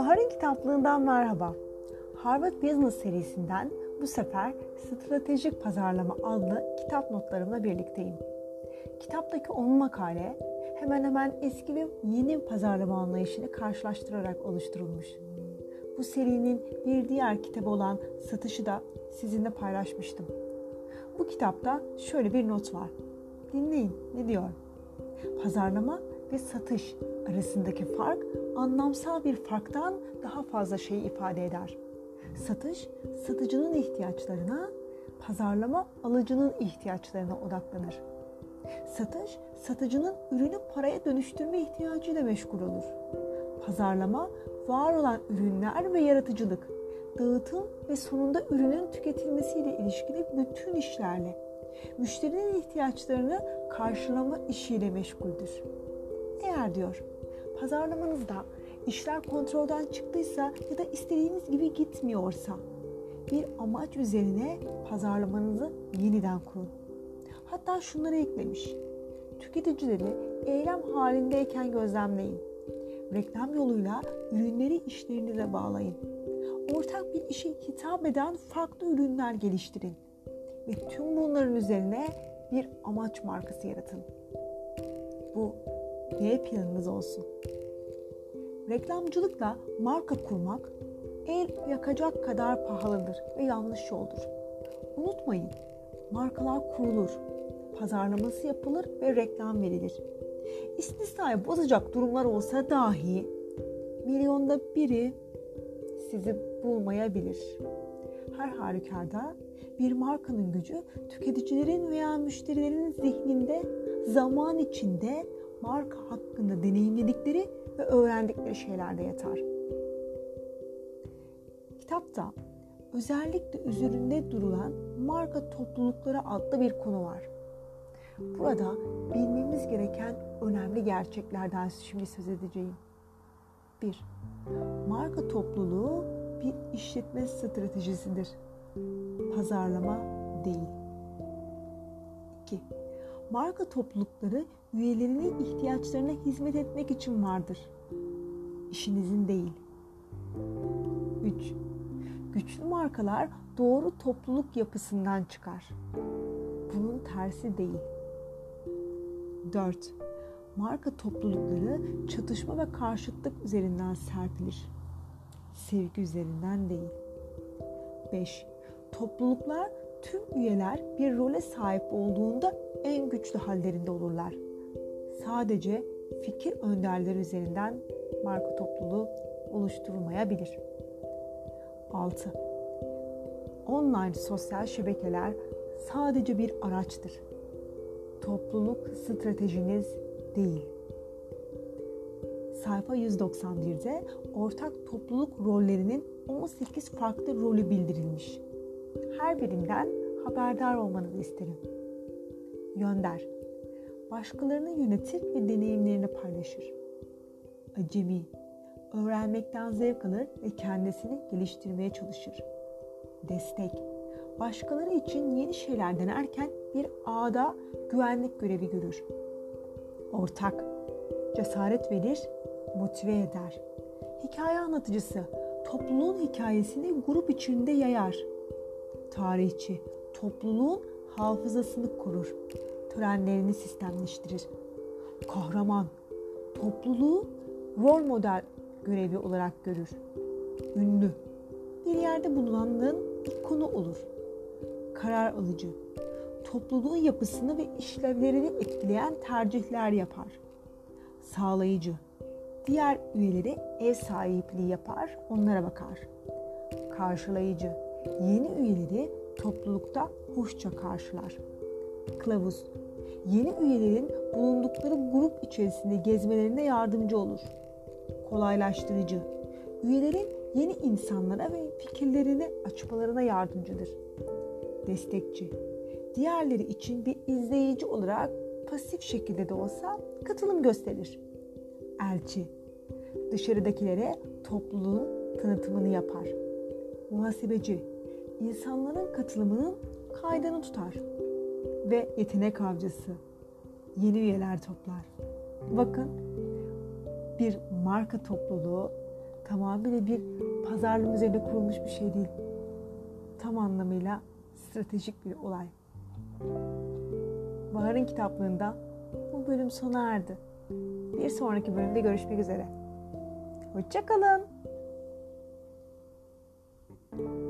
Bahar'ın kitaplığından merhaba. Harvard Business serisinden bu sefer Stratejik Pazarlama adlı kitap notlarımla birlikteyim. Kitaptaki 10 makale hemen hemen eski ve yeni pazarlama anlayışını karşılaştırarak oluşturulmuş. Bu serinin bir diğer kitabı olan Satışı da sizinle paylaşmıştım. Bu kitapta şöyle bir not var. Dinleyin ne diyor? Pazarlama ve satış arasındaki fark anlamsal bir farktan daha fazla şeyi ifade eder. Satış, satıcının ihtiyaçlarına, pazarlama alıcının ihtiyaçlarına odaklanır. Satış, satıcının ürünü paraya dönüştürme ihtiyacıyla meşgul olur. Pazarlama, var olan ürünler ve yaratıcılık, dağıtım ve sonunda ürünün tüketilmesiyle ilişkili bütün işlerle, müşterinin ihtiyaçlarını karşılama işiyle meşguldür. Eğer diyor, pazarlamanızda işler kontrolden çıktıysa ya da istediğiniz gibi gitmiyorsa bir amaç üzerine pazarlamanızı yeniden kurun. Hatta şunları eklemiş. Tüketicileri eylem halindeyken gözlemleyin. Reklam yoluyla ürünleri işlerinize bağlayın. Ortak bir işe hitap eden farklı ürünler geliştirin. Ve tüm bunların üzerine bir amaç markası yaratın. Bu D planınız olsun. Reklamcılıkla marka kurmak el yakacak kadar pahalıdır ve yanlış yoldur. Unutmayın, markalar kurulur, pazarlaması yapılır ve reklam verilir. İstisnai bozacak durumlar olsa dahi milyonda biri sizi bulmayabilir. Her halükarda bir markanın gücü tüketicilerin veya müşterilerin zihninde zaman içinde marka hakkında deneyimledikleri ve öğrendikleri şeylerde yatar. Kitapta özellikle üzerinde durulan marka toplulukları adlı bir konu var. Burada bilmemiz gereken önemli gerçeklerden şimdi söz edeceğim. 1. Marka topluluğu bir işletme stratejisidir. Pazarlama değil. 2. Marka toplulukları üyelerinin ihtiyaçlarına hizmet etmek için vardır. İşinizin değil. 3. Güçlü markalar doğru topluluk yapısından çıkar. Bunun tersi değil. 4. Marka toplulukları çatışma ve karşıtlık üzerinden serpilir. Sevgi üzerinden değil. 5. Topluluklar tüm üyeler bir role sahip olduğunda en güçlü hallerinde olurlar. Sadece fikir önderleri üzerinden marka topluluğu oluşturulmayabilir. 6. Online sosyal şebekeler sadece bir araçtır. Topluluk stratejiniz değil. Sayfa 191'de ortak topluluk rollerinin 18 farklı rolü bildirilmiş. Her birinden haberdar olmanızı isterim. Gönder. Başkalarını yönetir ve deneyimlerini paylaşır. Acemi. Öğrenmekten zevk alır ve kendisini geliştirmeye çalışır. Destek. Başkaları için yeni şeyler denerken bir ağda güvenlik görevi görür. Ortak. Cesaret verir, motive eder. Hikaye anlatıcısı topluluğun hikayesini grup içinde yayar. Tarihçi topluluğun hafızasını korur. Törenlerini sistemleştirir. Kahraman topluluğu rol model görevi olarak görür. Ünlü bir yerde bulunanlığın ikonu olur. Karar alıcı topluluğun yapısını ve işlevlerini etkileyen tercihler yapar. Sağlayıcı diğer üyeleri ev sahipliği yapar, onlara bakar. Karşılayıcı yeni üyeleri toplulukta hoşça karşılar. Kılavuz yeni üyelerin bulundukları grup içerisinde gezmelerine yardımcı olur. Kolaylaştırıcı üyelerin yeni insanlara ve fikirlerini açmalarına yardımcıdır. Destekçi diğerleri için bir izleyici olarak pasif şekilde de olsa katılım gösterir. Elçi dışarıdakilere topluluğun tanıtımını yapar. Muhasebeci insanların katılımının kaydını tutar ve yetenek avcısı yeni üyeler toplar. Bakın bir marka topluluğu tamamıyla bir pazarlama üzerine kurulmuş bir şey değil. Tam anlamıyla stratejik bir olay. Bahar'ın kitaplığında bu bölüm sona erdi. Bir sonraki bölümde görüşmek üzere. Hoşçakalın. thank you